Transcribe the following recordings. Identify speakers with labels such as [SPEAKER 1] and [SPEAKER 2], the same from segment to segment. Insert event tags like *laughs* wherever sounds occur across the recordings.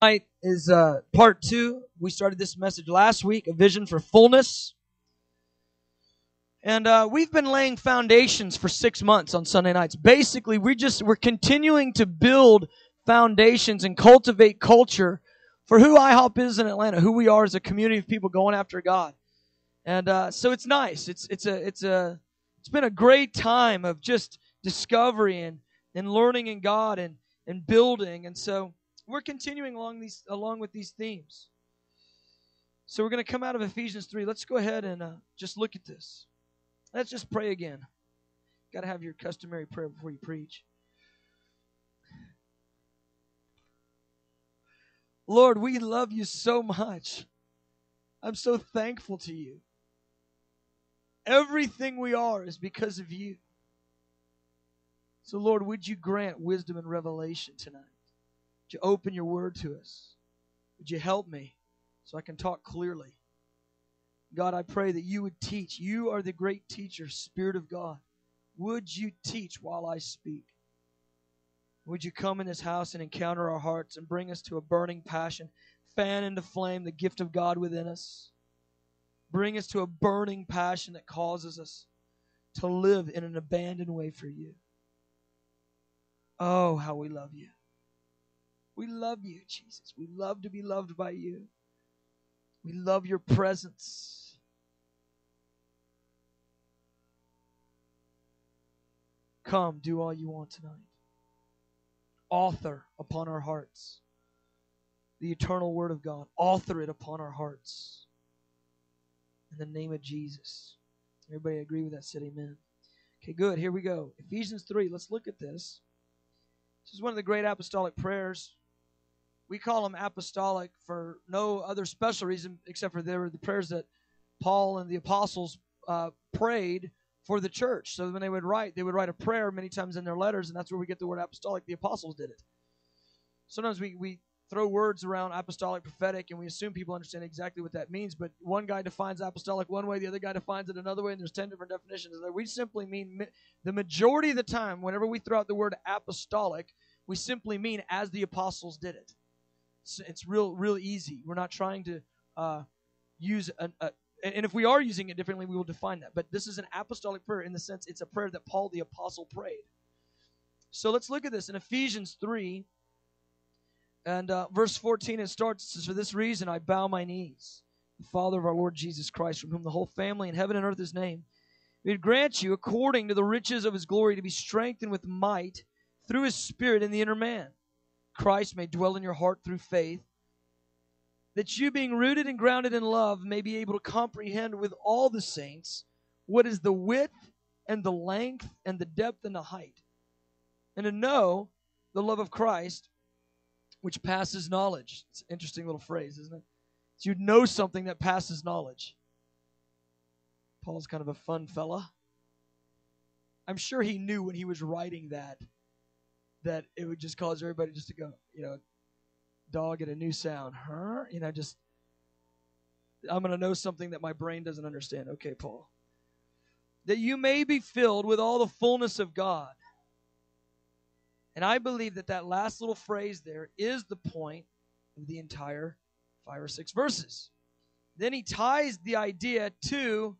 [SPEAKER 1] Tonight is uh, part two. We started this message last week, a vision for fullness. And uh, we've been laying foundations for six months on Sunday nights. Basically, we just we're continuing to build foundations and cultivate culture for who IHOP is in Atlanta, who we are as a community of people going after God. And uh, so it's nice. It's it's a it's a it's been a great time of just discovery and and learning in God and and building. And so we're continuing along these along with these themes. So we're going to come out of Ephesians 3. Let's go ahead and uh, just look at this. Let's just pray again. Got to have your customary prayer before you preach. Lord, we love you so much. I'm so thankful to you. Everything we are is because of you. So, Lord, would you grant wisdom and revelation tonight? Would you open your word to us? Would you help me so I can talk clearly? God, I pray that you would teach. You are the great teacher, Spirit of God. Would you teach while I speak? Would you come in this house and encounter our hearts and bring us to a burning passion? Fan into flame the gift of God within us. Bring us to a burning passion that causes us to live in an abandoned way for you. Oh, how we love you. We love you, Jesus. We love to be loved by you. We love your presence. Come, do all you want tonight. Author upon our hearts the eternal Word of God. Author it upon our hearts. In the name of Jesus. Everybody agree with that? Said amen. Okay, good. Here we go. Ephesians 3. Let's look at this. This is one of the great apostolic prayers. We call them apostolic for no other special reason except for they were the prayers that Paul and the apostles uh, prayed for the church. So when they would write, they would write a prayer many times in their letters, and that's where we get the word apostolic. The apostles did it. Sometimes we, we throw words around apostolic, prophetic, and we assume people understand exactly what that means. But one guy defines apostolic one way, the other guy defines it another way, and there's 10 different definitions. We simply mean the majority of the time, whenever we throw out the word apostolic, we simply mean as the apostles did it. It's, it's real, real easy. We're not trying to uh, use a, a and if we are using it differently, we will define that. But this is an apostolic prayer in the sense it's a prayer that Paul the apostle prayed. So let's look at this in Ephesians 3 and uh, verse 14. It starts, For this reason I bow my knees, the Father of our Lord Jesus Christ, from whom the whole family in heaven and earth is named. He grant you, according to the riches of his glory, to be strengthened with might through his Spirit in the inner man. Christ may dwell in your heart through faith that you, being rooted and grounded in love, may be able to comprehend with all the saints what is the width and the length and the depth and the height, and to know the love of Christ, which passes knowledge. It's an interesting little phrase, isn't it? So you know something that passes knowledge. Paul's kind of a fun fella. I'm sure he knew when he was writing that that it would just cause everybody just to go, you know, dog at a new sound. Huh? You know, just I'm going to know something that my brain doesn't understand. Okay, Paul. That you may be filled with all the fullness of God. And I believe that that last little phrase there is the point of the entire five or six verses. Then he ties the idea to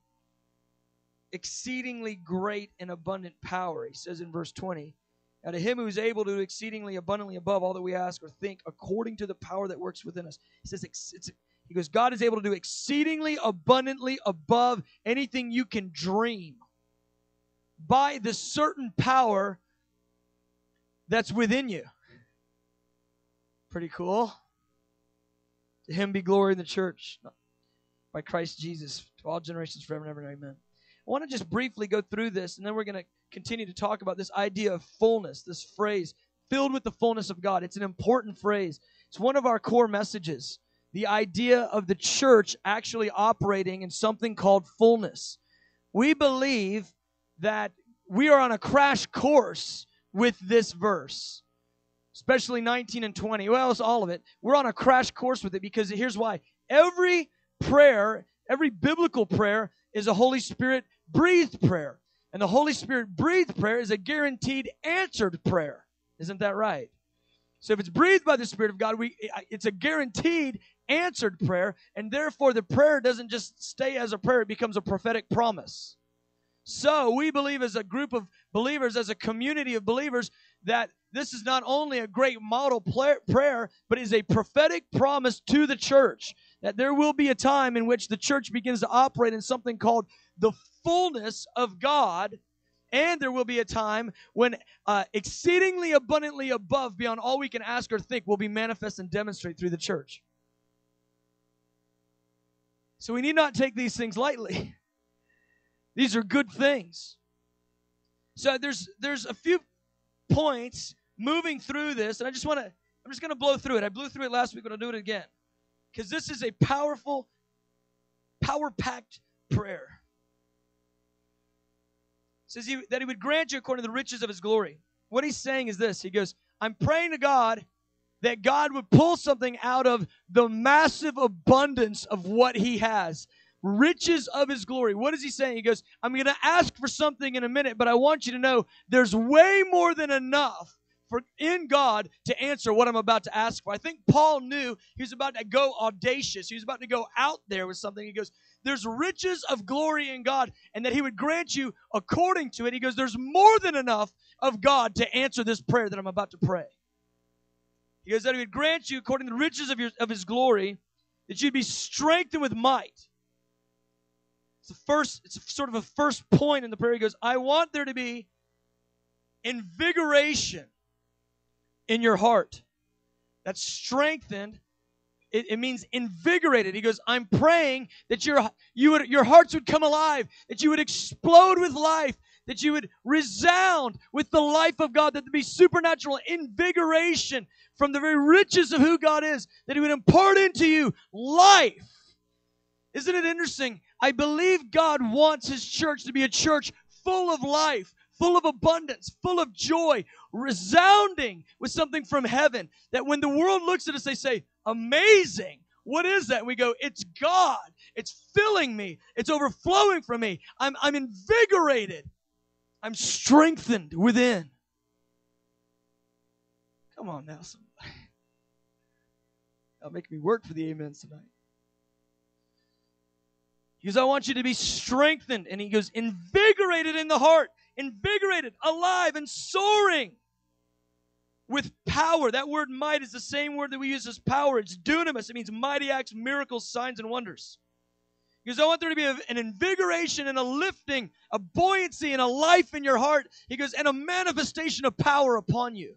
[SPEAKER 1] exceedingly great and abundant power. He says in verse 20, to him who is able to do exceedingly abundantly above all that we ask or think, according to the power that works within us. He says, he goes, God is able to do exceedingly abundantly above anything you can dream by the certain power that's within you. Pretty cool. To him be glory in the church by Christ Jesus to all generations forever and ever. Amen. I want to just briefly go through this, and then we're going to continue to talk about this idea of fullness, this phrase, filled with the fullness of God. It's an important phrase. It's one of our core messages. The idea of the church actually operating in something called fullness. We believe that we are on a crash course with this verse, especially 19 and 20. Well, it's all of it. We're on a crash course with it because here's why. Every prayer, every biblical prayer is a Holy Spirit breathed prayer. And the Holy Spirit breathed prayer is a guaranteed answered prayer. Isn't that right? So if it's breathed by the Spirit of God, we it's a guaranteed answered prayer, and therefore the prayer doesn't just stay as a prayer, it becomes a prophetic promise. So we believe as a group of believers, as a community of believers, that this is not only a great model prayer, but is a prophetic promise to the church that there will be a time in which the church begins to operate in something called the fullness of God. And there will be a time when uh, exceedingly abundantly above, beyond all we can ask or think, will be manifest and demonstrate through the church. So we need not take these things lightly. *laughs* These are good things. So there's there's a few points moving through this, and I just want to I'm just going to blow through it. I blew through it last week, but I'll do it again because this is a powerful, power-packed prayer. It says he, that he would grant you according to the riches of his glory. What he's saying is this: He goes, "I'm praying to God." that God would pull something out of the massive abundance of what He has riches of his glory. What is he saying? He goes, I'm going to ask for something in a minute, but I want you to know there's way more than enough for in God to answer what I'm about to ask for. I think Paul knew he was about to go audacious. He was about to go out there with something. He goes, There's riches of glory in God, and that he would grant you according to it. He goes, There's more than enough of God to answer this prayer that I'm about to pray. He goes, That he would grant you according to the riches of, your, of his glory, that you'd be strengthened with might it's the first, it's sort of a first point in the prayer. He goes, I want there to be invigoration in your heart. That's strengthened. It, it, means invigorated. He goes, I'm praying that your you would your hearts would come alive, that you would explode with life, that you would resound with the life of God, that there be supernatural invigoration from the very riches of who God is, that He would impart into you life. Isn't it interesting I believe God wants His church to be a church full of life, full of abundance, full of joy, resounding with something from heaven. That when the world looks at us, they say, Amazing. What is that? We go, It's God. It's filling me. It's overflowing from me. I'm, I'm invigorated. I'm strengthened within. Come on now, somebody. *laughs* That'll make me work for the amens tonight. He goes, I want you to be strengthened. And he goes, invigorated in the heart, invigorated, alive, and soaring with power. That word might is the same word that we use as power. It's dunamis. It means mighty acts, miracles, signs, and wonders. Goes, I want there to be an invigoration and a lifting, a buoyancy and a life in your heart. He goes, and a manifestation of power upon you.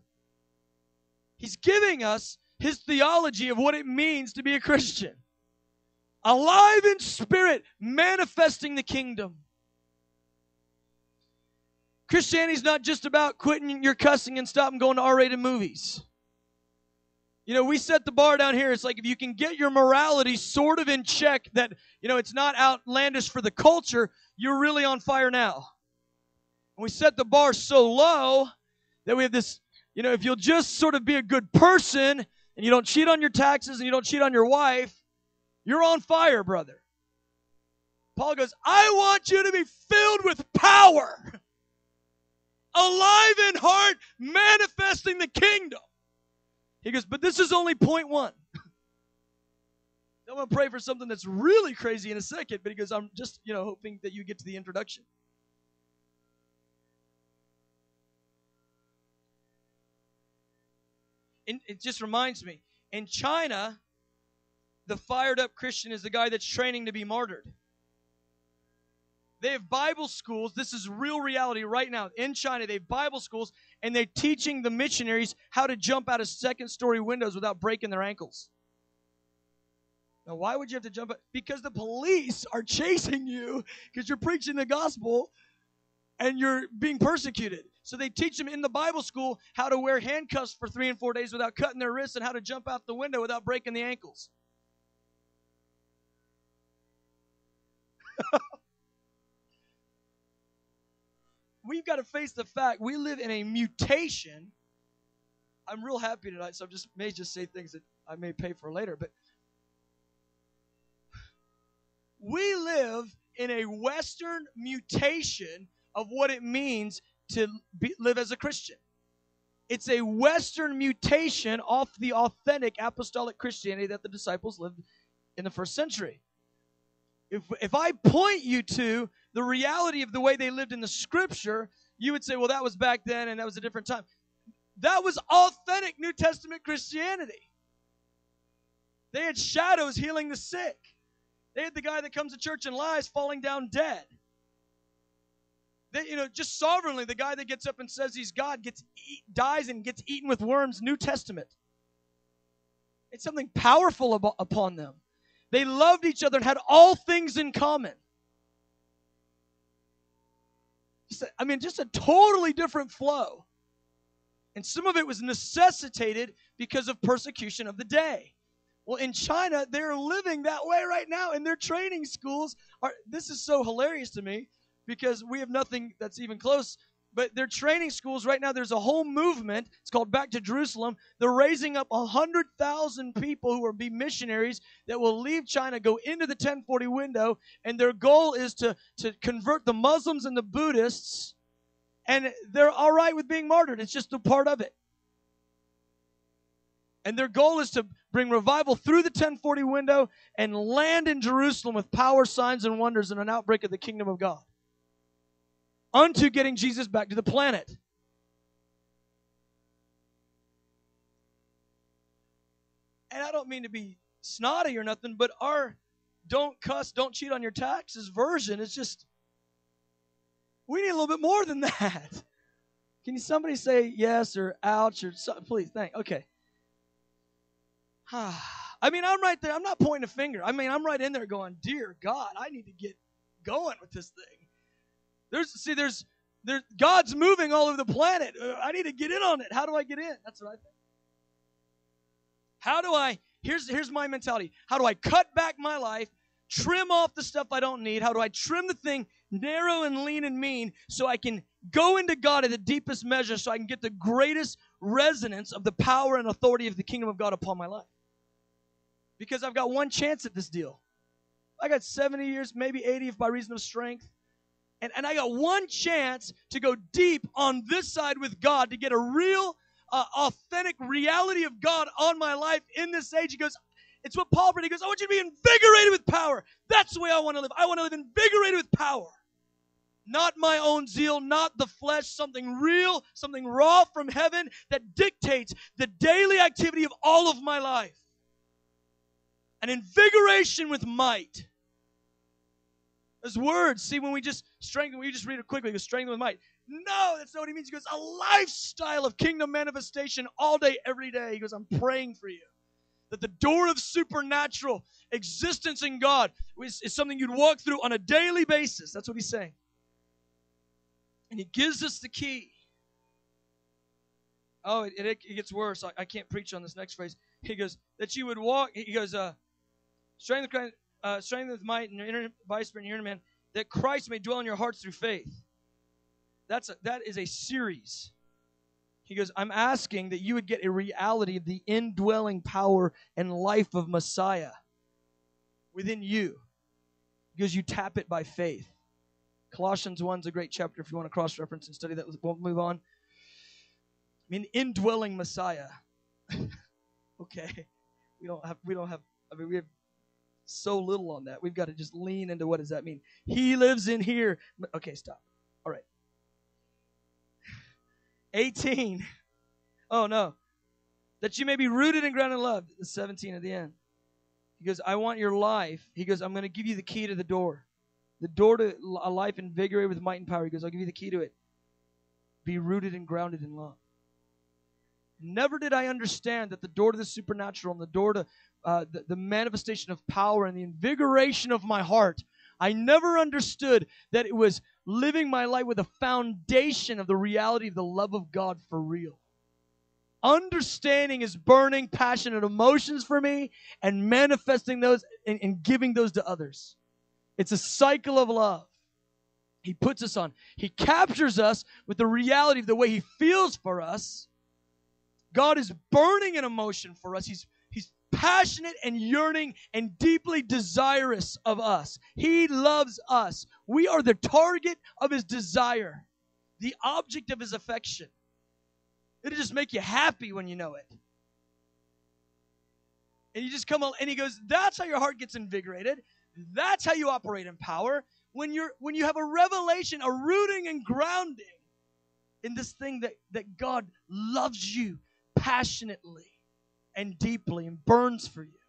[SPEAKER 1] He's giving us his theology of what it means to be a Christian alive in spirit, manifesting the kingdom. Christianity is not just about quitting your cussing and stopping going to R rated movies. You know, we set the bar down here. It's like if you can get your morality sort of in check, that, you know, it's not outlandish for the culture, you're really on fire now. And we set the bar so low that we have this, you know, if you'll just sort of be a good person and you don't cheat on your taxes and you don't cheat on your wife, you're on fire, brother. Paul goes, I want you to be filled with power, *laughs* alive in heart, manifesting the kingdom. He goes, but this is only point one. *laughs* I'm going to pray for something that's really crazy in a second, but he goes, I'm just, you know, hoping that you get to the introduction. And it just reminds me, in China, the fired up Christian is the guy that's training to be martyred. They have Bible schools. This is real reality right now. In China, they have Bible schools and they're teaching the missionaries how to jump out of second story windows without breaking their ankles. Now, why would you have to jump? Out? Because the police are chasing you because you're preaching the gospel and you're being persecuted. So they teach them in the Bible school how to wear handcuffs for three and four days without cutting their wrists and how to jump out the window without breaking the ankles. *laughs* We've got to face the fact we live in a mutation. I'm real happy tonight, so I just may just say things that I may pay for later, but we live in a Western mutation of what it means to be, live as a Christian. It's a Western mutation off the authentic apostolic Christianity that the disciples lived in the first century. If, if I point you to the reality of the way they lived in the scripture, you would say, well, that was back then and that was a different time. That was authentic New Testament Christianity. They had shadows healing the sick. They had the guy that comes to church and lies falling down dead. They, you know, just sovereignly, the guy that gets up and says he's God gets eat, dies and gets eaten with worms. New Testament. It's something powerful upon them. They loved each other and had all things in common. I mean, just a totally different flow. And some of it was necessitated because of persecution of the day. Well, in China, they're living that way right now, and their training schools are. This is so hilarious to me because we have nothing that's even close. But their training schools right now, there's a whole movement. It's called Back to Jerusalem. They're raising up 100,000 people who will be missionaries that will leave China, go into the 1040 window, and their goal is to, to convert the Muslims and the Buddhists. And they're all right with being martyred, it's just a part of it. And their goal is to bring revival through the 1040 window and land in Jerusalem with power, signs, and wonders and an outbreak of the kingdom of God unto getting Jesus back to the planet. And I don't mean to be snotty or nothing, but our don't cuss, don't cheat on your taxes version is just, we need a little bit more than *laughs* that. Can somebody say yes or ouch or something? Please, thank. Okay. *sighs* I mean, I'm right there. I'm not pointing a finger. I mean, I'm right in there going, Dear God, I need to get going with this thing. There's see, there's there's God's moving all over the planet. Uh, I need to get in on it. How do I get in? That's what I think. How do I? Here's here's my mentality. How do I cut back my life, trim off the stuff I don't need? How do I trim the thing narrow and lean and mean so I can go into God at the deepest measure so I can get the greatest resonance of the power and authority of the kingdom of God upon my life? Because I've got one chance at this deal. I got 70 years, maybe 80 if by reason of strength. And, and I got one chance to go deep on this side with God to get a real, uh, authentic reality of God on my life in this age. He goes, it's what Paul prayed. He goes, I want you to be invigorated with power. That's the way I want to live. I want to live invigorated with power. Not my own zeal, not the flesh, something real, something raw from heaven that dictates the daily activity of all of my life. An invigoration with might. Those words, see, when we just strengthen, we just read it quickly, goes strengthen with might. No, that's not what he means. He goes, a lifestyle of kingdom manifestation all day, every day. He goes, I'm praying for you. That the door of supernatural existence in God is, is something you'd walk through on a daily basis. That's what he's saying. And he gives us the key. Oh, it, it, it gets worse. I, I, can't preach on this next phrase. He goes, that you would walk, he goes, uh, strength, uh, strengthen with might and your inner by spirit and inner man, that Christ may dwell in your hearts through faith. That's a, that is a series. He goes, I'm asking that you would get a reality of the indwelling power and life of Messiah within you. Because you tap it by faith. Colossians 1 is a great chapter if you want to cross reference and study that. We'll move on. I mean, indwelling Messiah. *laughs* okay. We don't have, we don't have, I mean, we have so little on that. We've got to just lean into what does that mean? He lives in here. Okay, stop. All right. 18. Oh no. That you may be rooted and grounded in love. The 17 at the end. He goes, I want your life. He goes, I'm going to give you the key to the door. The door to a life invigorated with might and power. He goes, I'll give you the key to it. Be rooted and grounded in love. Never did I understand that the door to the supernatural and the door to uh, the, the manifestation of power and the invigoration of my heart. I never understood that it was living my life with a foundation of the reality of the love of God for real. Understanding is burning, passionate emotions for me and manifesting those and, and giving those to others. It's a cycle of love. He puts us on. He captures us with the reality of the way He feels for us. God is burning an emotion for us. He's he's passionate and yearning and deeply desirous of us. He loves us. We are the target of his desire, the object of his affection. It'll just make you happy when you know it. And you just come and he goes, That's how your heart gets invigorated. That's how you operate in power. When you're when you have a revelation, a rooting and grounding in this thing that, that God loves you passionately and deeply and burns for you.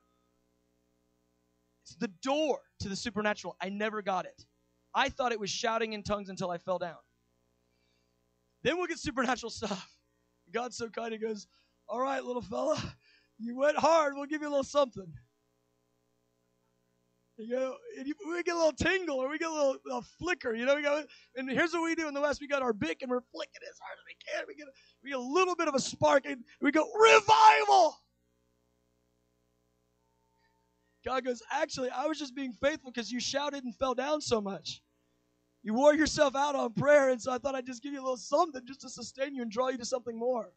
[SPEAKER 1] It's the door to the supernatural. I never got it. I thought it was shouting in tongues until I fell down. Then we'll get supernatural stuff. God's so kind, He goes, All right, little fella, you went hard. We'll give you a little something. You know, we get a little tingle or we get a little a flicker. You know, we go, and here's what we do in the West: we got our bic and we're flicking as hard as we can. We get we get a little bit of a spark and we go revival. God goes, actually, I was just being faithful because you shouted and fell down so much. You wore yourself out on prayer, and so I thought I'd just give you a little something just to sustain you and draw you to something more.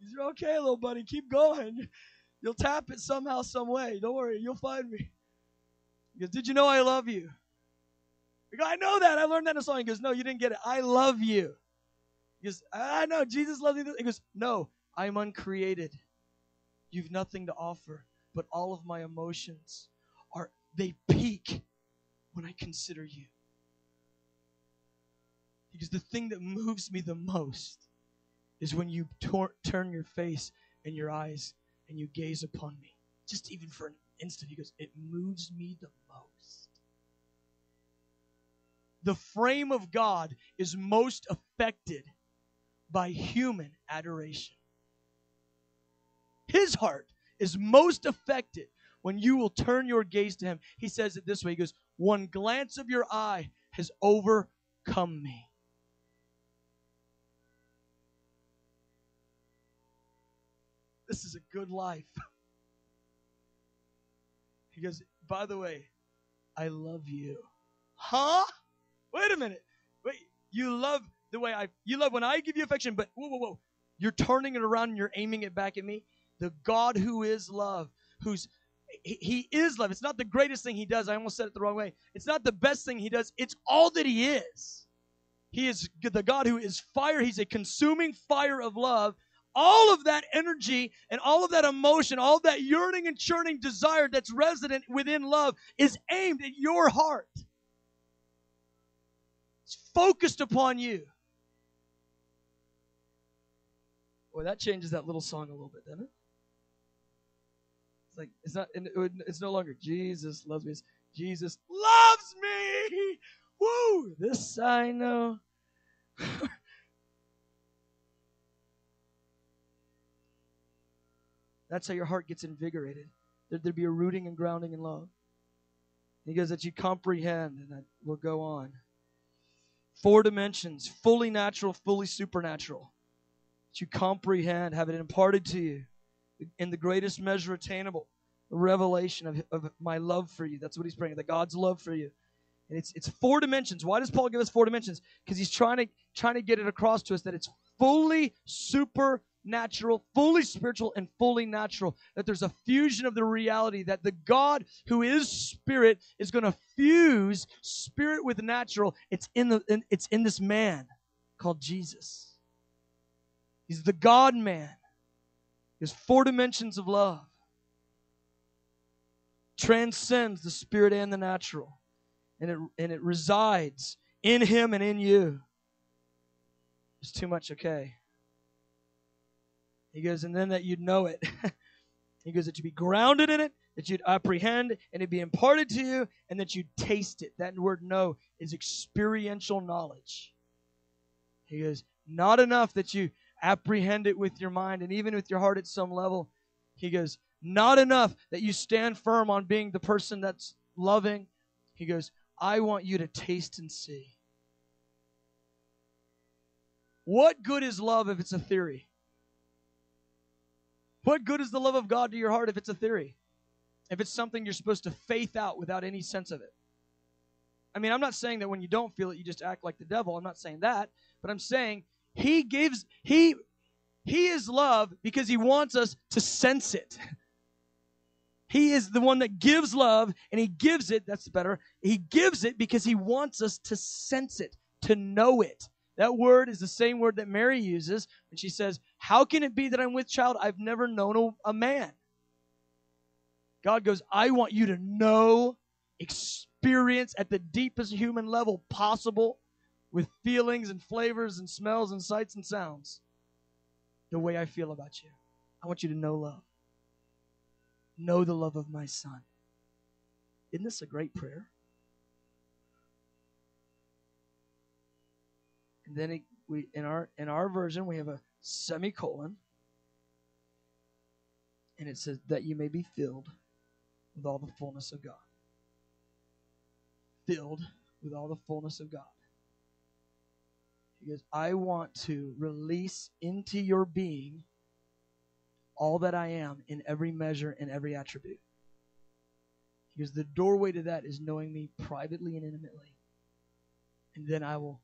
[SPEAKER 1] Said, okay, little buddy, keep going. You'll tap it somehow, some way. Don't worry, you'll find me. He goes, Did you know I love you? I go, I know that. I learned that in a song. He goes, No, you didn't get it. I love you. He goes, I know. Jesus loves you. He goes, No, I'm uncreated. You've nothing to offer, but all of my emotions are, they peak when I consider you. Because the thing that moves me the most is when you tor- turn your face and your eyes and you gaze upon me, just even for an instant. He goes, It moves me the most. The frame of God is most affected by human adoration. His heart is most affected when you will turn your gaze to Him. He says it this way He goes, One glance of your eye has overcome me. This is a good life. *laughs* He goes, By the way, I love you. Huh? Wait a minute. Wait, you love the way I, you love when I give you affection, but whoa, whoa, whoa. You're turning it around and you're aiming it back at me. The God who is love, who's, he, he is love. It's not the greatest thing he does. I almost said it the wrong way. It's not the best thing he does. It's all that he is. He is the God who is fire. He's a consuming fire of love all of that energy and all of that emotion, all that yearning and churning desire that's resident within love is aimed at your heart. It's focused upon you. Boy, that changes that little song a little bit, doesn't it? It's like it's not. It's no longer Jesus loves me. It's Jesus loves me. Woo! This I know. *laughs* That's how your heart gets invigorated. There'd, be a rooting and grounding in love. He goes that you comprehend, and that will go on. Four dimensions fully natural, fully supernatural. That you comprehend, have it imparted to you in the greatest measure attainable. The revelation of, of my love for you. That's what he's bringing, that God's love for you. And it's, it's four dimensions. Why does Paul give us four dimensions? Because he's trying to, trying to get it across to us that it's fully super natural, fully spiritual, and fully natural. That there's a fusion of the reality that the God who is spirit is going to fuse spirit with natural. It's in the in, it's in this man called Jesus. He's the God man. There's four dimensions of love. Transcends the spirit and the natural. And it and it resides in him and in you. It's too much, okay. He goes, and then that you'd know it. *laughs* he goes, that you'd be grounded in it, that you'd apprehend, and it'd be imparted to you, and that you'd taste it. That word know is experiential knowledge. He goes, not enough that you apprehend it with your mind and even with your heart at some level. He goes, not enough that you stand firm on being the person that's loving. He goes, I want you to taste and see. What good is love if it's a theory? What good is the love of God to your heart if it's a theory? If it's something you're supposed to faith out without any sense of it? I mean, I'm not saying that when you don't feel it, you just act like the devil. I'm not saying that. But I'm saying he gives, he, he is love because he wants us to sense it. He is the one that gives love and he gives it, that's better. He gives it because he wants us to sense it, to know it, That word is the same word that Mary uses when she says, How can it be that I'm with child? I've never known a, a man. God goes, I want you to know, experience at the deepest human level possible with feelings and flavors and smells and sights and sounds the way I feel about you. I want you to know love. Know the love of my son. Isn't this a great prayer? And then it, we in our in our version we have a semicolon and it says that you may be filled with all the fullness of God. Filled with all the fullness of God. He goes, I want to release into your being all that I am in every measure and every attribute. He goes, the doorway to that is knowing me privately and intimately. And then I will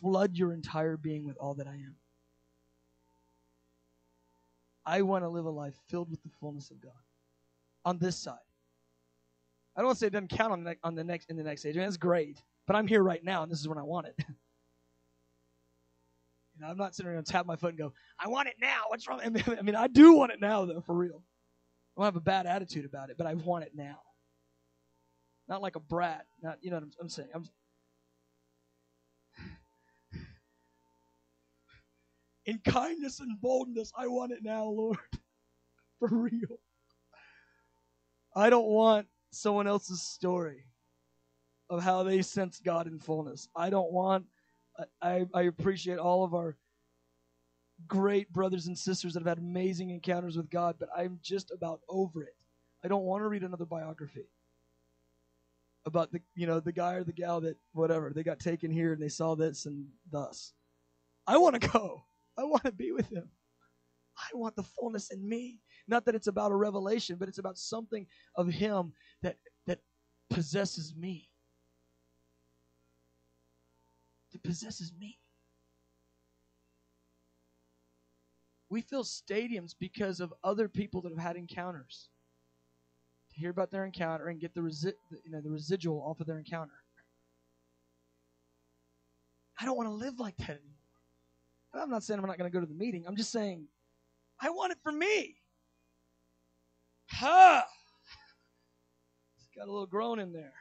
[SPEAKER 1] flood your entire being with all that I am. I want to live a life filled with the fullness of God on this side. I don't want to say it doesn't count on the, on the next in the next age. I mean, that's great, but I'm here right now, and this is when I want it. *laughs* you know, I'm not sitting and tap my foot and go, "I want it now." What's wrong? *laughs* I mean, I do want it now, though, for real. I don't have a bad attitude about it, but I want it now. Not like a brat. Not you know what I'm, I'm saying. I'm, in kindness and boldness, I want it now, Lord. *laughs* For real. I don't want someone else's story of how they sense God in fullness. I don't want, I, I appreciate all of our great brothers and sisters that have had amazing encounters with God, but I'm just about over it. I don't want to read another biography about the you know the guy or the gal that whatever they got taken here and they saw this and thus. I want to go. I want to be with him. I want the fullness in me. Not that it's about a revelation, but it's about something of him that that possesses me. That possesses me. We fill stadiums because of other people that have had encounters. To hear about their encounter and get the, resi- you know, the residual off of their encounter. I don't want to live like that anymore. I'm not saying I'm not going to go to the meeting. I'm just saying I want it for me. Ha! It's got a little groan in there.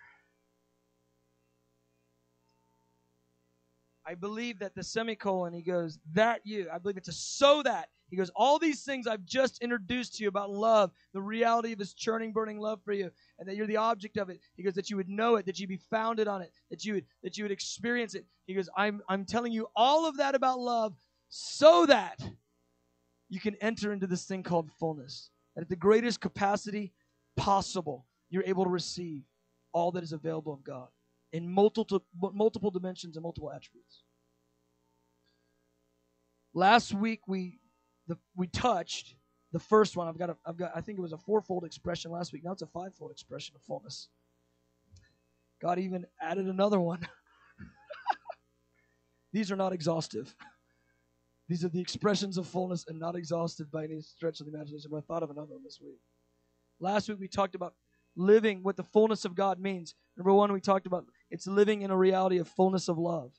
[SPEAKER 1] I believe that the semicolon, he goes, that you. I believe it's a so that. He goes, all these things I've just introduced to you about love, the reality of his churning, burning love for you, and that you're the object of it. He goes, that you would know it, that you'd be founded on it, that you would that you would experience it. He goes, I'm I'm telling you all of that about love so that you can enter into this thing called fullness. That at the greatest capacity possible, you're able to receive all that is available of God in multiple multiple dimensions and multiple attributes. Last week we the, we touched the first one. I've got a, I've got I think it was a fourfold expression last week. Now it's a fivefold expression of fullness. God even added another one. *laughs* These are not exhaustive. These are the expressions of fullness and not exhausted by any stretch of the imagination. But I thought of another one this week. Last week we talked about living what the fullness of God means. Number one, we talked about it's living in a reality of fullness of love.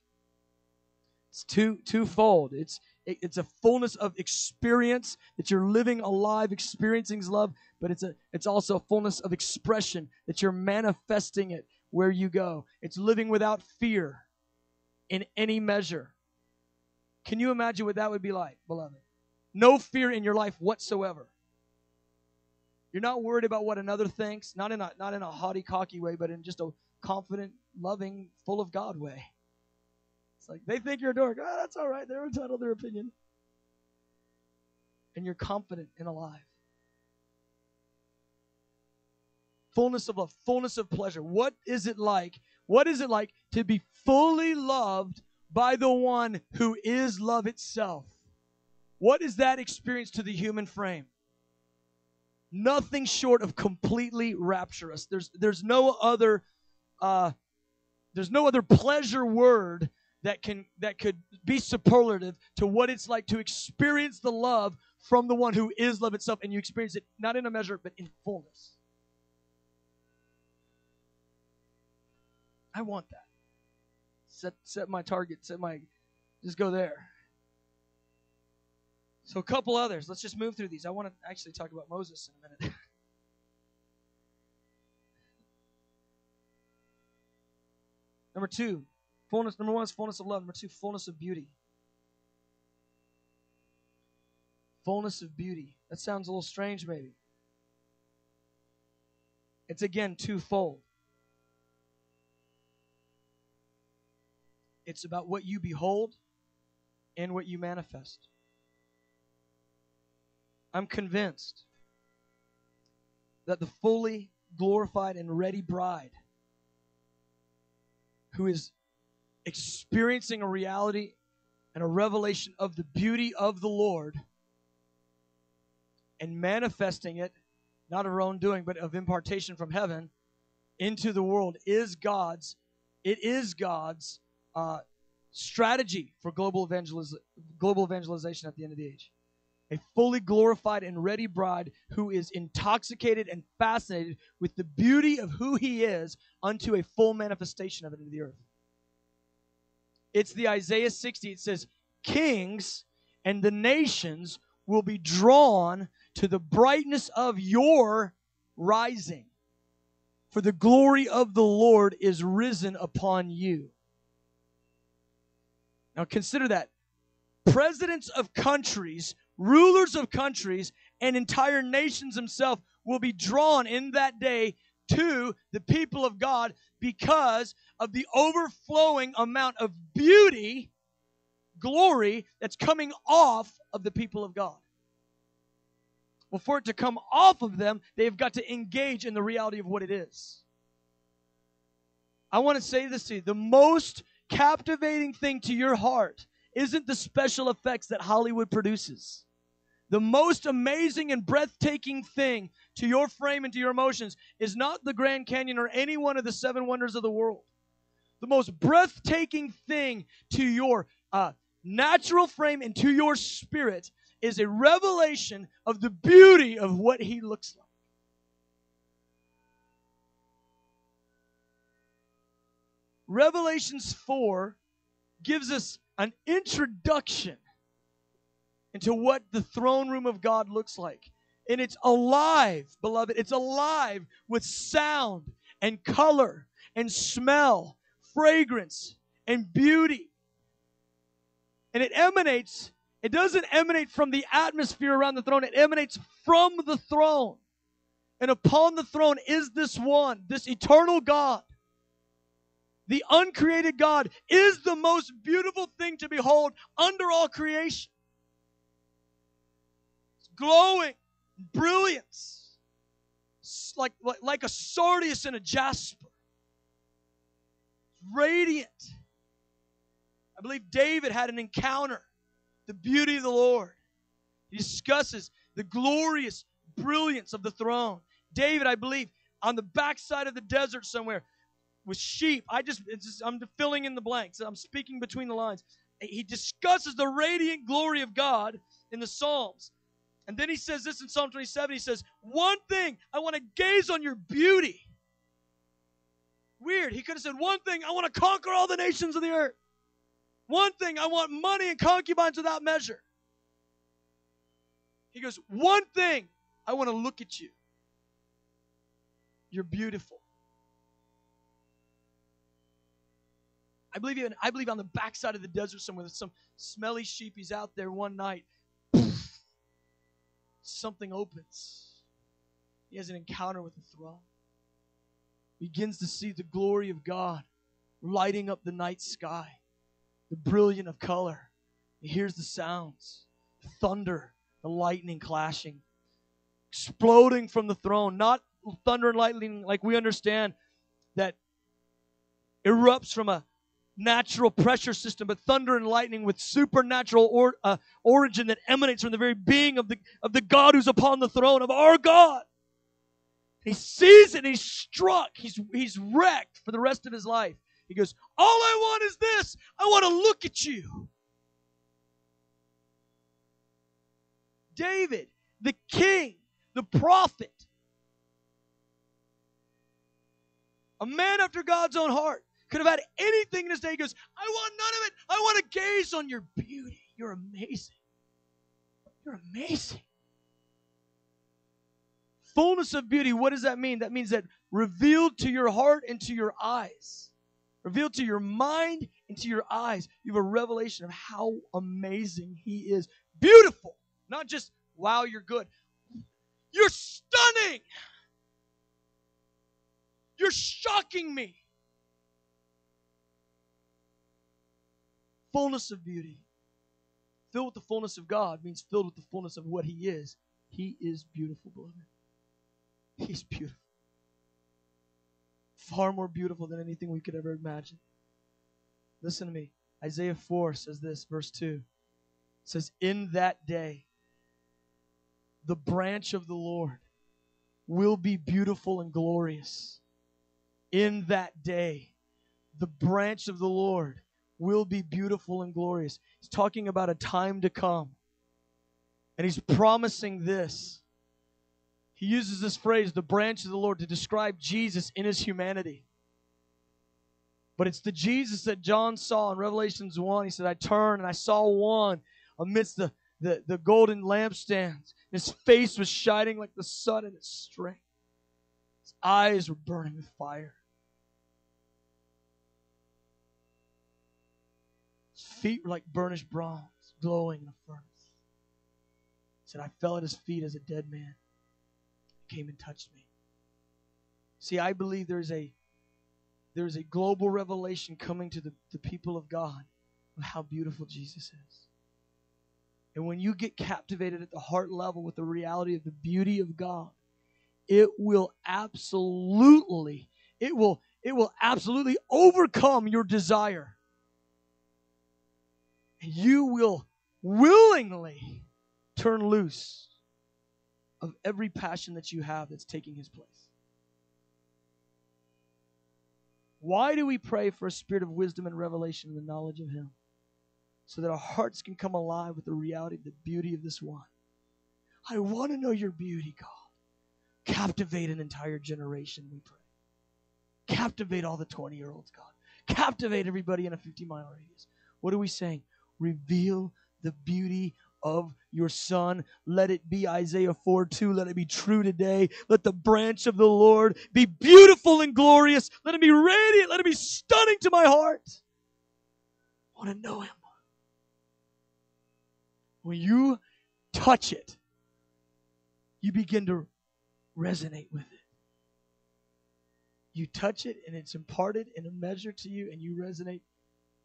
[SPEAKER 1] It's two twofold. It's it, it's a fullness of experience that you're living alive, experiencing love, but it's a it's also a fullness of expression that you're manifesting it where you go. It's living without fear in any measure. Can you imagine what that would be like, beloved? No fear in your life whatsoever. You're not worried about what another thinks, not in a not in a haughty, cocky way, but in just a confident, loving, full of God way. It's like they think you're a dork. Oh, that's all right. They're entitled to their opinion. And you're confident and alive. Fullness of love, fullness of pleasure. What is it like? What is it like to be fully loved by the one who is love itself? What is that experience to the human frame? Nothing short of completely rapturous. There's there's no other uh, there's no other pleasure word that can that could be superlative to what it's like to experience the love from the one who is love itself and you experience it not in a measure but in fullness i want that set set my target set my Just go there. So, a couple others. Let's just move through these. I want to actually talk about Moses in a minute. *laughs* number two, fullness. Number one is fullness of love. Number two, fullness of beauty. Fullness of beauty. That sounds a little strange, maybe. It's again twofold. It's about what you behold and what you manifest. I'm convinced that the fully glorified and ready bride who is experiencing a reality and a revelation of the beauty of the Lord and manifesting it, not of her own doing, but of impartation from heaven into the world, is God's. It is God's uh, strategy for global, evangeliz- global evangelization at the end of the age. A fully glorified and ready bride who is intoxicated and fascinated with the beauty of who he is unto a full manifestation of it into the earth. It's the Isaiah 60. It says, Kings and the nations will be drawn to the brightness of your rising. For the glory of the Lord is risen upon you. Now consider that. Presidents of countries, rulers of countries, and entire nations themselves will be drawn in that day to the people of God because of the overflowing amount of beauty, glory that's coming off of the people of God. Well, for it to come off of them, they've got to engage in the reality of what it is. I want to say this to you. The most captivating thing to your heart isn't the special effects that Hollywood produces. The most amazing and breathtaking thing to your frame and to your emotions is not the Grand Canyon or any one of the seven wonders of the world. The most breathtaking thing to your uh, natural frame and to your spirit is a revelation of the beauty of what He looks like. Revelations 4 gives us an introduction into what the throne room of God looks like. And it's alive, beloved. It's alive with sound and color and smell, fragrance and beauty. And it emanates, it doesn't emanate from the atmosphere around the throne, it emanates from the throne. And upon the throne is this one, this eternal God the uncreated God is the most beautiful thing to behold under all creation. It's glowing, brilliance, like, like, like a sardius and a jasper. Radiant. I believe David had an encounter, the beauty of the Lord. He discusses the glorious brilliance of the throne. David, I believe, on the backside of the desert somewhere, with sheep. I just, just, I'm filling in the blanks. I'm speaking between the lines. He discusses the radiant glory of God in the Psalms. And then he says this in Psalm 27. He says, One thing, I want to gaze on your beauty. Weird. He could have said, One thing, I want to conquer all the nations of the earth. One thing, I want money and concubines without measure. He goes, One thing, I want to look at you. You're beautiful. I believe even I believe on the backside of the desert somewhere, there's some smelly sheep. He's out there one night. Poof, something opens. He has an encounter with the throne. Begins to see the glory of God lighting up the night sky, the brilliant of color. He hears the sounds, the thunder, the lightning clashing, exploding from the throne. Not thunder and lightning like we understand that erupts from a natural pressure system, but thunder and lightning with supernatural or, uh, origin that emanates from the very being of the, of the God who's upon the throne, of our God. He sees it he's struck. He's, he's wrecked for the rest of his life. He goes, All I want is this. I want to look at you. David, the king, the prophet, a man after God's own heart, could have had anything in his day. He goes, I want none of it. I want to gaze on your beauty. You're amazing. You're amazing. Fullness of beauty, what does that mean? That means that revealed to your heart and to your eyes, revealed to your mind and to your eyes, you have a revelation of how amazing He is. Beautiful. Not just, wow, you're good. You're stunning. You're shocking me. Fullness of beauty. Filled with the fullness of God means filled with the fullness of what He is. He is beautiful, beloved. He's beautiful. Far more beautiful than anything we could ever imagine. Listen to me. Isaiah 4 says this, verse 2. Says, In that day, the branch of the Lord will be beautiful and glorious. In that day, the branch of the Lord will be beautiful and glorious. He's talking about a time to come. And he's promising this. He uses this phrase, the branch of the Lord, to describe Jesus in his humanity. But it's the Jesus that John saw in Revelations 1. He said, I turned and I saw one amidst the, the, the golden lampstands. His face was shining like the sun in its strength. His eyes were burning with fire. His feet were like burnished bronze, glowing in a furnace. He said, I fell at his feet as a dead man. Came and touched me. See, I believe there's a there's a global revelation coming to the, the people of God of how beautiful Jesus is. And when you get captivated at the heart level with the reality of the beauty of God, it will absolutely, it will, it will absolutely overcome your desire. And you will willingly turn loose of every passion that you have that's taking his place. Why do we pray for a spirit of wisdom and revelation and the knowledge of Him? So that our hearts can come alive with the reality of the beauty of this one. I want to know your beauty, God. Captivate an entire generation, we pray. Captivate all the 20 year olds, God. Captivate everybody in a 50 mile radius. What are we saying? Reveal the beauty of your son. Let it be Isaiah 4 2. Let it be true today. Let the branch of the Lord be beautiful and glorious. Let it be radiant. Let it be stunning to my heart. I want to know him. When you touch it, you begin to resonate with it. You touch it and it's imparted in a measure to you, and you resonate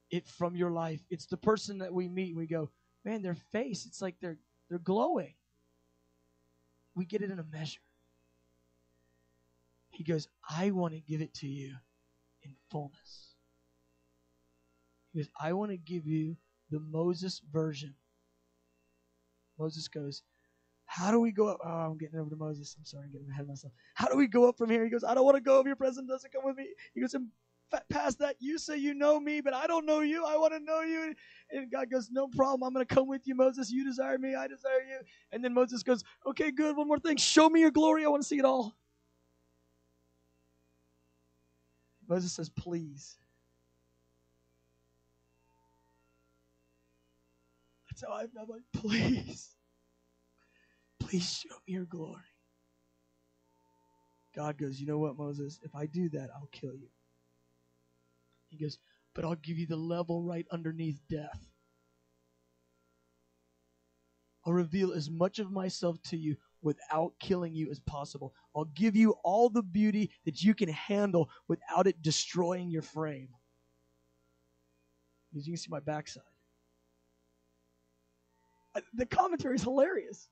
[SPEAKER 1] it from your life. It's the person that we meet and we go, man, their face, it's like they're they're glowing. We get it in a measure. He goes, I want to give it to you in fullness. He goes, I want to give you the Moses version. Moses goes, How do we go up? Oh, I'm getting over to Moses. I'm sorry, I'm getting ahead of myself. How do we go up from here? He goes, I don't want to go if your presence doesn't come with me. He goes, past that, you say you know me, but I don't know you. I want to know you. And God goes, No problem. I'm going to come with you, Moses. You desire me. I desire you. And then Moses goes, Okay, good. One more thing. Show me your glory. I want to see it all. Moses says, Please. That's how I felt like, Please. Please show me your glory. God goes, You know what, Moses? If I do that, I'll kill you. He goes, But I'll give you the level right underneath death. I'll reveal as much of myself to you without killing you as possible. I'll give you all the beauty that you can handle without it destroying your frame. Because you can see my backside. The commentary is hilarious.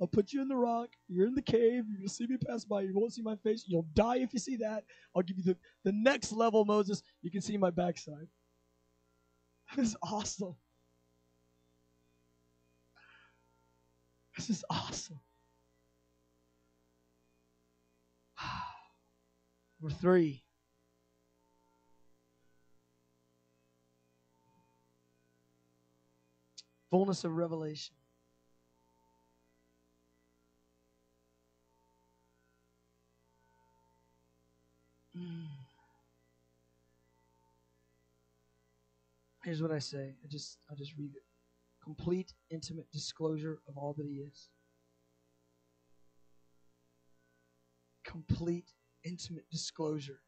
[SPEAKER 1] I'll put you in the rock. You're in the cave. To see me pass by. You won't see my face. You'll die if you see that. I'll give you the, the next level, Moses. You can see my backside. *laughs* This is awesome. This is awesome. *sighs* Number three. Fullness of revelation. Mm. Here's what I say. I just I just read it. Complete intimate disclosure of all that he is. Complete intimate disclosure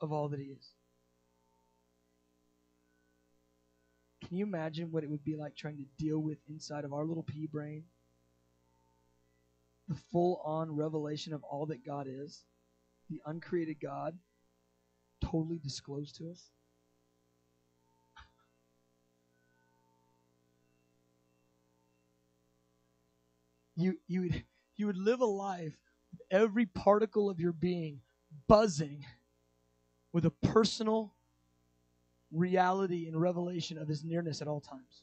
[SPEAKER 1] of all that he is. Can you imagine what it would be like trying to deal with inside of our little pea brain the full on revelation of all that God is? The uncreated God, totally disclosed to us? You, you, would, you would live a life with every particle of your being buzzing with a personal reality and revelation of his nearness at all times.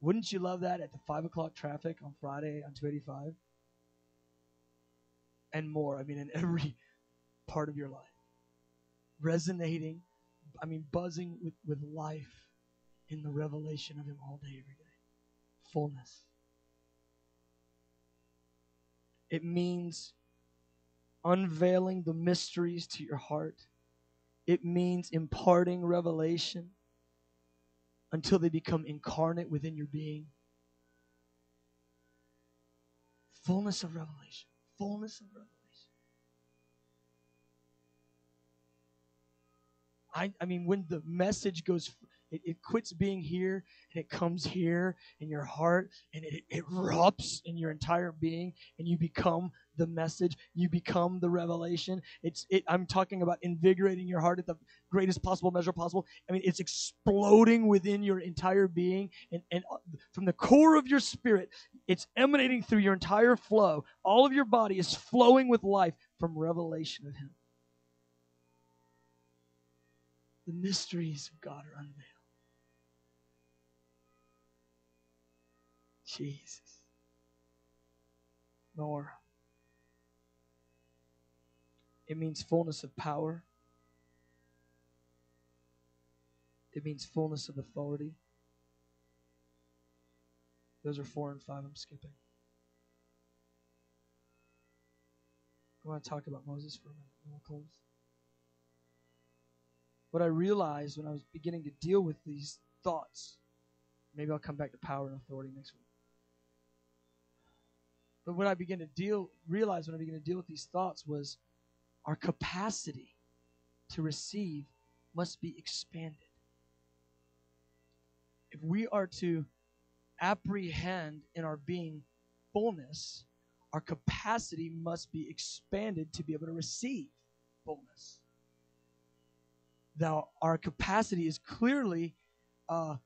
[SPEAKER 1] Wouldn't you love that at the 5 o'clock traffic on Friday on 285? And more. I mean, in *laughs* every part of your life. Resonating, I mean, buzzing with, with life in the revelation of him all day, every day. Fullness. It means unveiling the mysteries to your heart. It means imparting revelation until they become incarnate within your being. Fullness of revelation. Fullness of revelation. I, I mean, when the message goes, it, it quits being here and it comes here in your heart and it, it erupts in your entire being and you become the message you become the revelation. It's it i'm talking about invigorating your heart at the greatest possible measure possible. I mean it's exploding within your entire being and, and uh, from the core of your spirit it's emanating through your entire flow. All of your body is flowing with life from revelation of him. The mysteries of god are unveiled. Jesus. More. It means fullness of power. It means fullness of authority. Those are four and five I'm skipping. I want to talk about Moses for a minute, we'll close. What I realized when I was beginning to deal with these thoughts, maybe I'll come back to power and authority next week. But what I began to deal, realize when I began to deal with these thoughts was our capacity to receive must be expanded. If we are to apprehend in our being fullness, our capacity must be expanded to be able to receive fullness. Now, our capacity is clearly uh,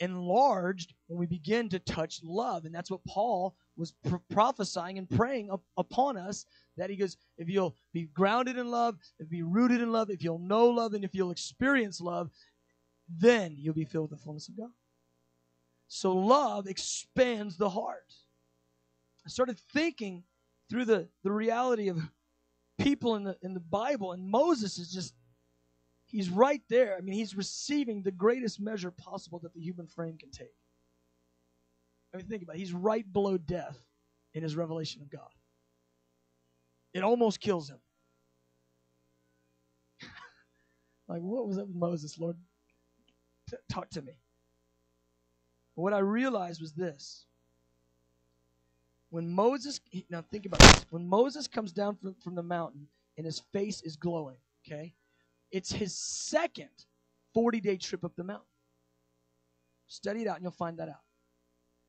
[SPEAKER 1] enlarged when we begin to touch love. And that's what Paul was pr- prophesying and praying up, upon us that he goes, if you'll be grounded in love, if you'll be rooted in love, if you'll know love, and if you'll experience love, then you'll be filled with the fullness of God. So love expands the heart. I started thinking through the, the reality of people in the in the Bible, and Moses is just he's right there. I mean, he's receiving the greatest measure possible that the human frame can take. I mean, think about it. He's right below death in his revelation of God. It almost kills him. *laughs* like, what was up with Moses, Lord? T- talk to me. But what I realized was this. When Moses, now think about this. When Moses comes down from, from the mountain and his face is glowing, okay? It's his second 40 day trip up the mountain. Study it out and you'll find that out.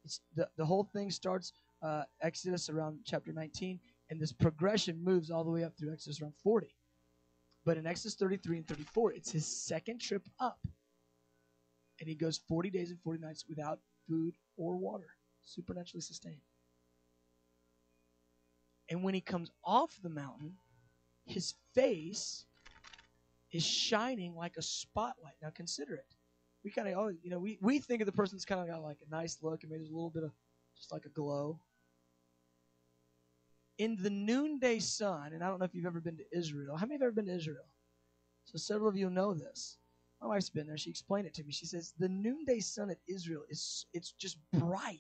[SPEAKER 1] It's the, the whole thing starts uh, Exodus around chapter 19, and this progression moves all the way up through Exodus around 40. But in Exodus 33 and 34, it's his second trip up. And he goes 40 days and 40 nights without food or water, supernaturally sustained. And when he comes off the mountain, his face is shining like a spotlight. Now consider it. We kind of, oh, you know, we, we think of the person's kind of got like a nice look and maybe there's a little bit of just like a glow. In the noonday sun, and I don't know if you've ever been to Israel. How many have ever been to Israel? So several of you know this. My wife's been there. She explained it to me. She says the noonday sun at Israel is it's just bright.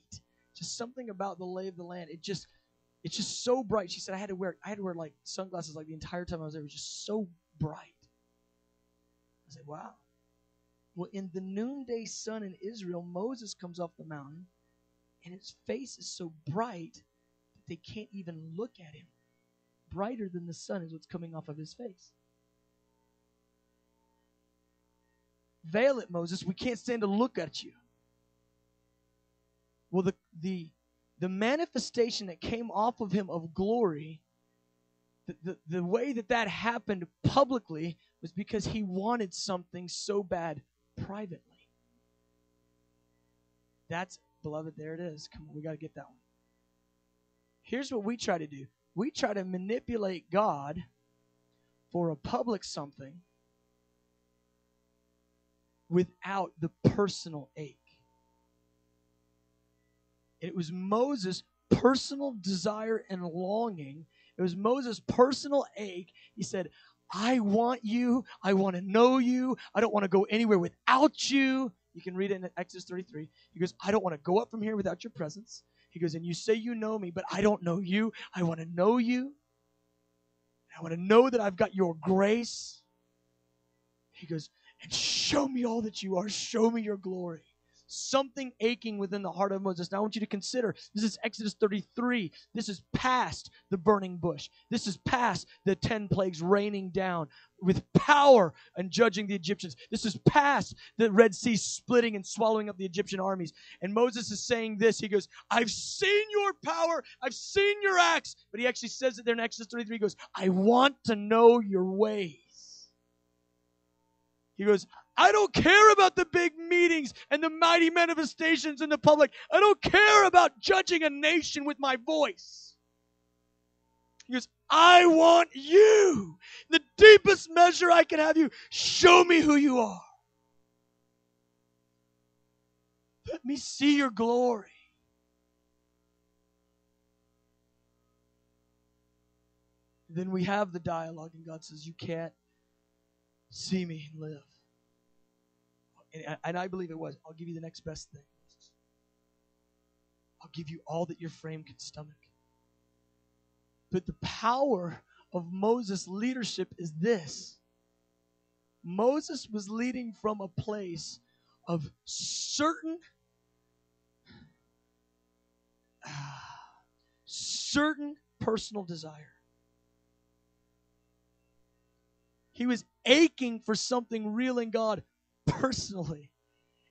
[SPEAKER 1] Just something about the lay of the land. It just it's just so bright. She said I had to wear I had to wear like sunglasses like the entire time I was there. It was just so bright. I said, wow. Well, in the noonday sun in Israel, Moses comes off the mountain, and his face is so bright that they can't even look at him. Brighter than the sun is what's coming off of his face. Veil it, Moses. We can't stand to look at you. Well, the, the, the manifestation that came off of him of glory, the, the, the way that that happened publicly was because he wanted something so bad privately. That's, beloved, there it is. Come on, we got to get that one. Here's what we try to do we try to manipulate God for a public something without the personal ache. It was Moses' personal desire and longing. It was Moses' personal ache. He said, I want you. I want to know you. I don't want to go anywhere without you. You can read it in Exodus 33. He goes, I don't want to go up from here without your presence. He goes, and you say you know me, but I don't know you. I want to know you. I want to know that I've got your grace. He goes, and show me all that you are. Show me your glory something aching within the heart of Moses. Now, I want you to consider this is Exodus 33. This is past the burning bush. This is past the 10 plagues raining down with power and judging the Egyptians. This is past the Red Sea splitting and swallowing up the Egyptian armies. And Moses is saying this. He goes, I've seen your power, I've seen your acts. But he actually says it there in Exodus 33. He goes, I want to know your ways. He goes, I don't care about the big meetings and the mighty manifestations in the public. I don't care about judging a nation with my voice. He goes, I want you. The deepest measure I can have you, show me who you are. Let me see your glory. Then we have the dialogue, and God says, You can't see me live and, and I believe it was, I'll give you the next best thing. I'll give you all that your frame can stomach. But the power of Moses' leadership is this Moses was leading from a place of certain, certain personal desire. He was aching for something real in God personally.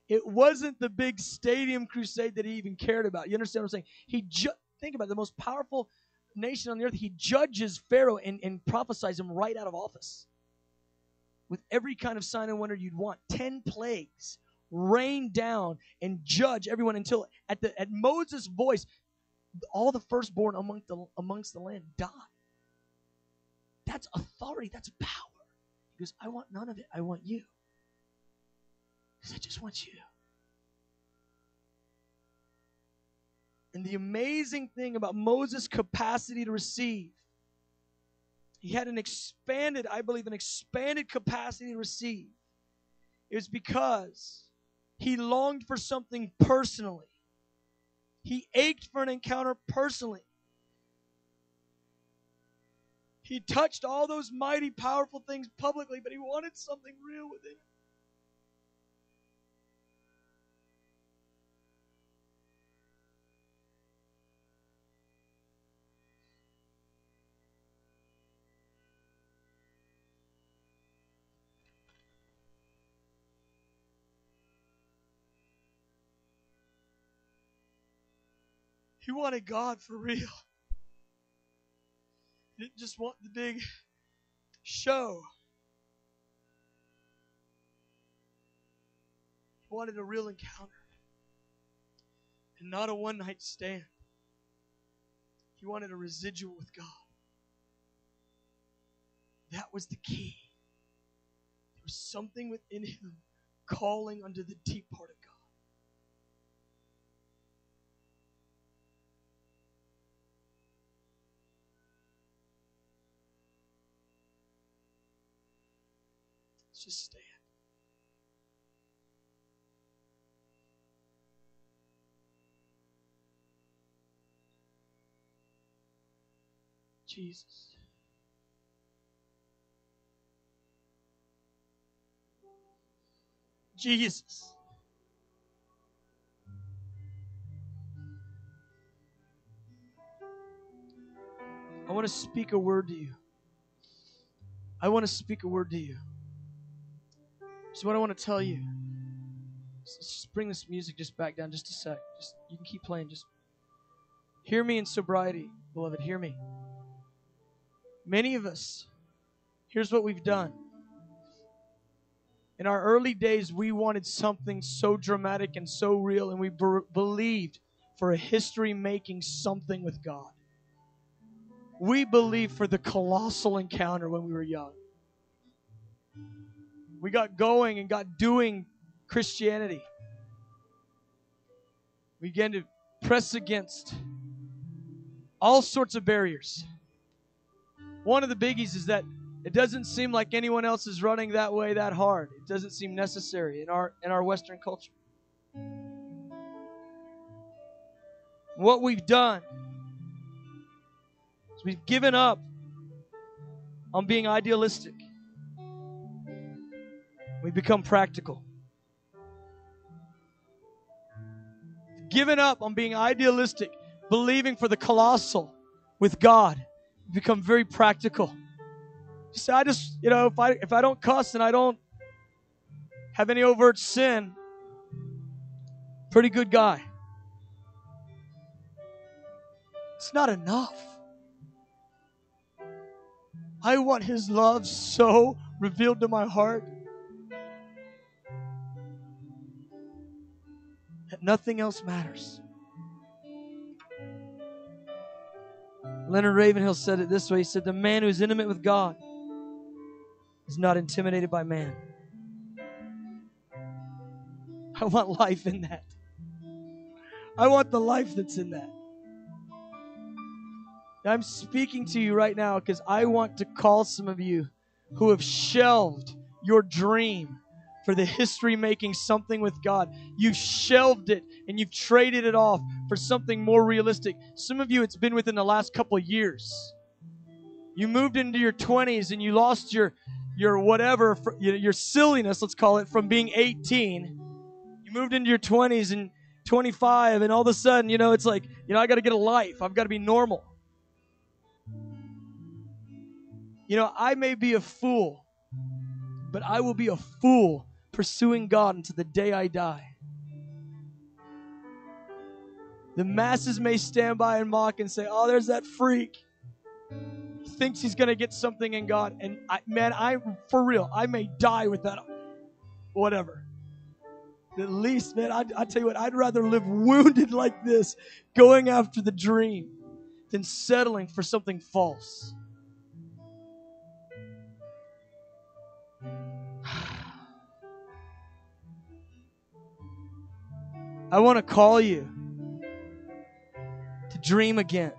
[SPEAKER 1] It wasn't the big stadium crusade that he even cared about. You understand what I'm saying? He ju- think about it, the most powerful nation on the earth. He judges Pharaoh and, and prophesies him right out of office with every kind of sign and wonder you'd want. Ten plagues rain down and judge everyone until at the at Moses' voice, all the firstborn amongst the amongst the land die. That's authority. That's power. He goes, I want none of it. I want you. Because I just want you. And the amazing thing about Moses' capacity to receive, he had an expanded, I believe, an expanded capacity to receive. It was because he longed for something personally. He ached for an encounter personally. He touched all those mighty, powerful things publicly, but he wanted something real within him. He wanted God for real. He didn't just want the big show. He wanted a real encounter and not a one night stand. He wanted a residual with God. That was the key. There was something within him calling unto the deep part of God. Let's just stand. Jesus. Jesus. I want to speak a word to you. I want to speak a word to you. So what I want to tell you. Just bring this music just back down just a sec. Just you can keep playing. Just hear me in sobriety, beloved. Hear me. Many of us, here's what we've done. In our early days, we wanted something so dramatic and so real, and we be- believed for a history making something with God. We believed for the colossal encounter when we were young. We got going and got doing Christianity. We began to press against all sorts of barriers. One of the biggies is that it doesn't seem like anyone else is running that way that hard. It doesn't seem necessary in our in our Western culture. What we've done is we've given up on being idealistic. We become practical. Given up on being idealistic, believing for the colossal with God, become very practical. So I just, you know, if I if I don't cuss and I don't have any overt sin, pretty good guy. It's not enough. I want his love so revealed to my heart that nothing else matters. Leonard Ravenhill said it this way He said, The man who is intimate with God is not intimidated by man. I want life in that. I want the life that's in that. I'm speaking to you right now because I want to call some of you who have shelved your dream for the history making something with God. You've shelved it and you've traded it off for something more realistic. Some of you, it's been within the last couple years. You moved into your 20s and you lost your your whatever your silliness, let's call it, from being 18. You moved into your 20s and 25 and all of a sudden, you know, it's like, you know, I got to get a life. I've got to be normal. You know, I may be a fool, but I will be a fool pursuing God until the day I die. The masses may stand by and mock and say, Oh, there's that freak. He thinks he's going to get something in God. And I, man, I, for real, I may die with that. Whatever. At least, man, I, I tell you what, I'd rather live wounded like this, going after the dream, than settling for something false. I want to call you to dream again.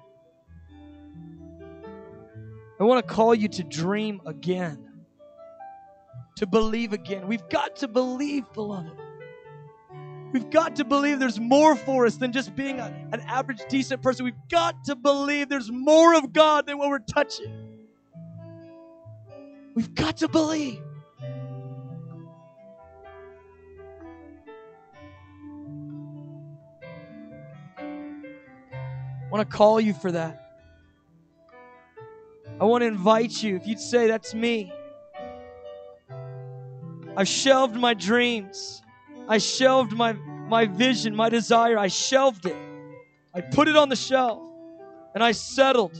[SPEAKER 1] I want to call you to dream again, to believe again. We've got to believe, beloved. We've got to believe there's more for us than just being a, an average, decent person. We've got to believe there's more of God than what we're touching. We've got to believe. Want to call you for that. I want to invite you, if you'd say, That's me. I've shelved my dreams. I shelved my, my vision, my desire. I shelved it. I put it on the shelf and I settled.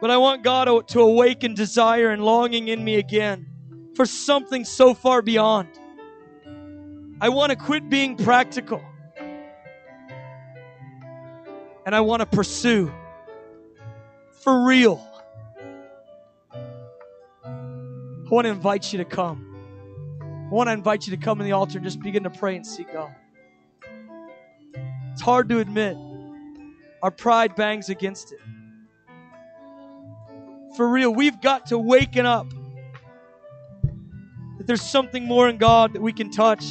[SPEAKER 1] But I want God to awaken desire and longing in me again for something so far beyond. I want to quit being practical and I want to pursue for real. I want to invite you to come. I want to invite you to come to the altar and just begin to pray and seek God. It's hard to admit. Our pride bangs against it. For real, we've got to waken up that there's something more in God that we can touch.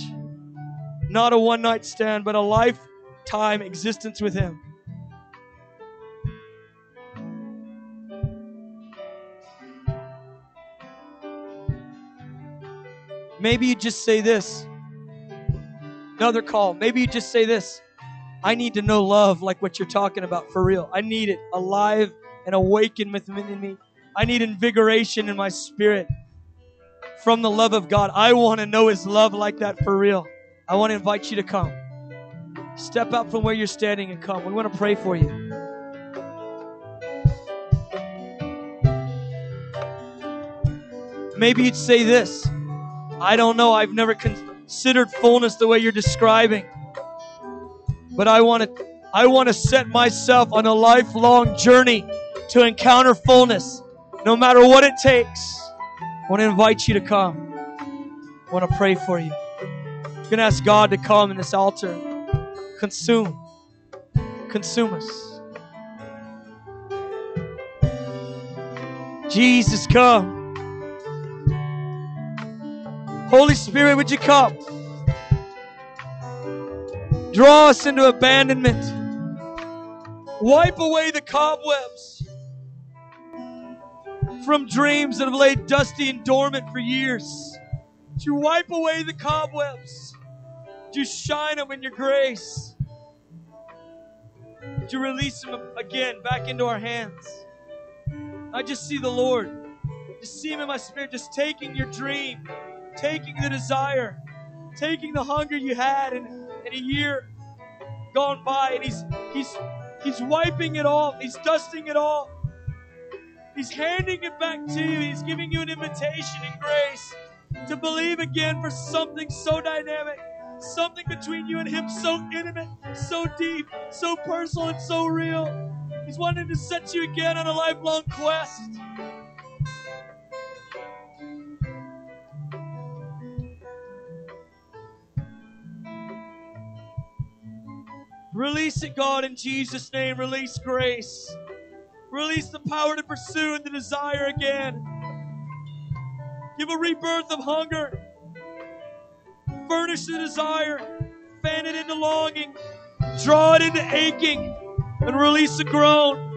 [SPEAKER 1] Not a one night stand, but a lifetime existence with Him. Maybe you just say this. Another call. Maybe you just say this. I need to know love like what you're talking about for real. I need it alive and awakened within me. I need invigoration in my spirit from the love of God. I want to know His love like that for real. I want to invite you to come. Step out from where you're standing and come. We want to pray for you. Maybe you'd say this I don't know. I've never considered fullness the way you're describing. But I want to I want to set myself on a lifelong journey to encounter fullness, no matter what it takes. I want to invite you to come. I want to pray for you. I'm going to ask God to come in this altar, consume, consume us. Jesus, come. Holy Spirit, would you come? Draw us into abandonment. Wipe away the cobwebs from dreams that have laid dusty and dormant for years. You wipe away the cobwebs? You shine them in your grace? You release them again back into our hands? I just see the Lord. Just see Him in my spirit, just taking your dream taking the desire, taking the hunger you had in, in a year gone by, and he's he's he's wiping it off, he's dusting it off. He's handing it back to you. He's giving you an invitation in grace to believe again for something so dynamic, something between you and Him so intimate, so deep, so personal, and so real. He's wanting to set you again on a lifelong quest. Release it, God, in Jesus' name. Release grace. Release the power to pursue and the desire again. Give a rebirth of hunger. Furnish the desire. Fan it into longing. Draw it into aching. And release the groan.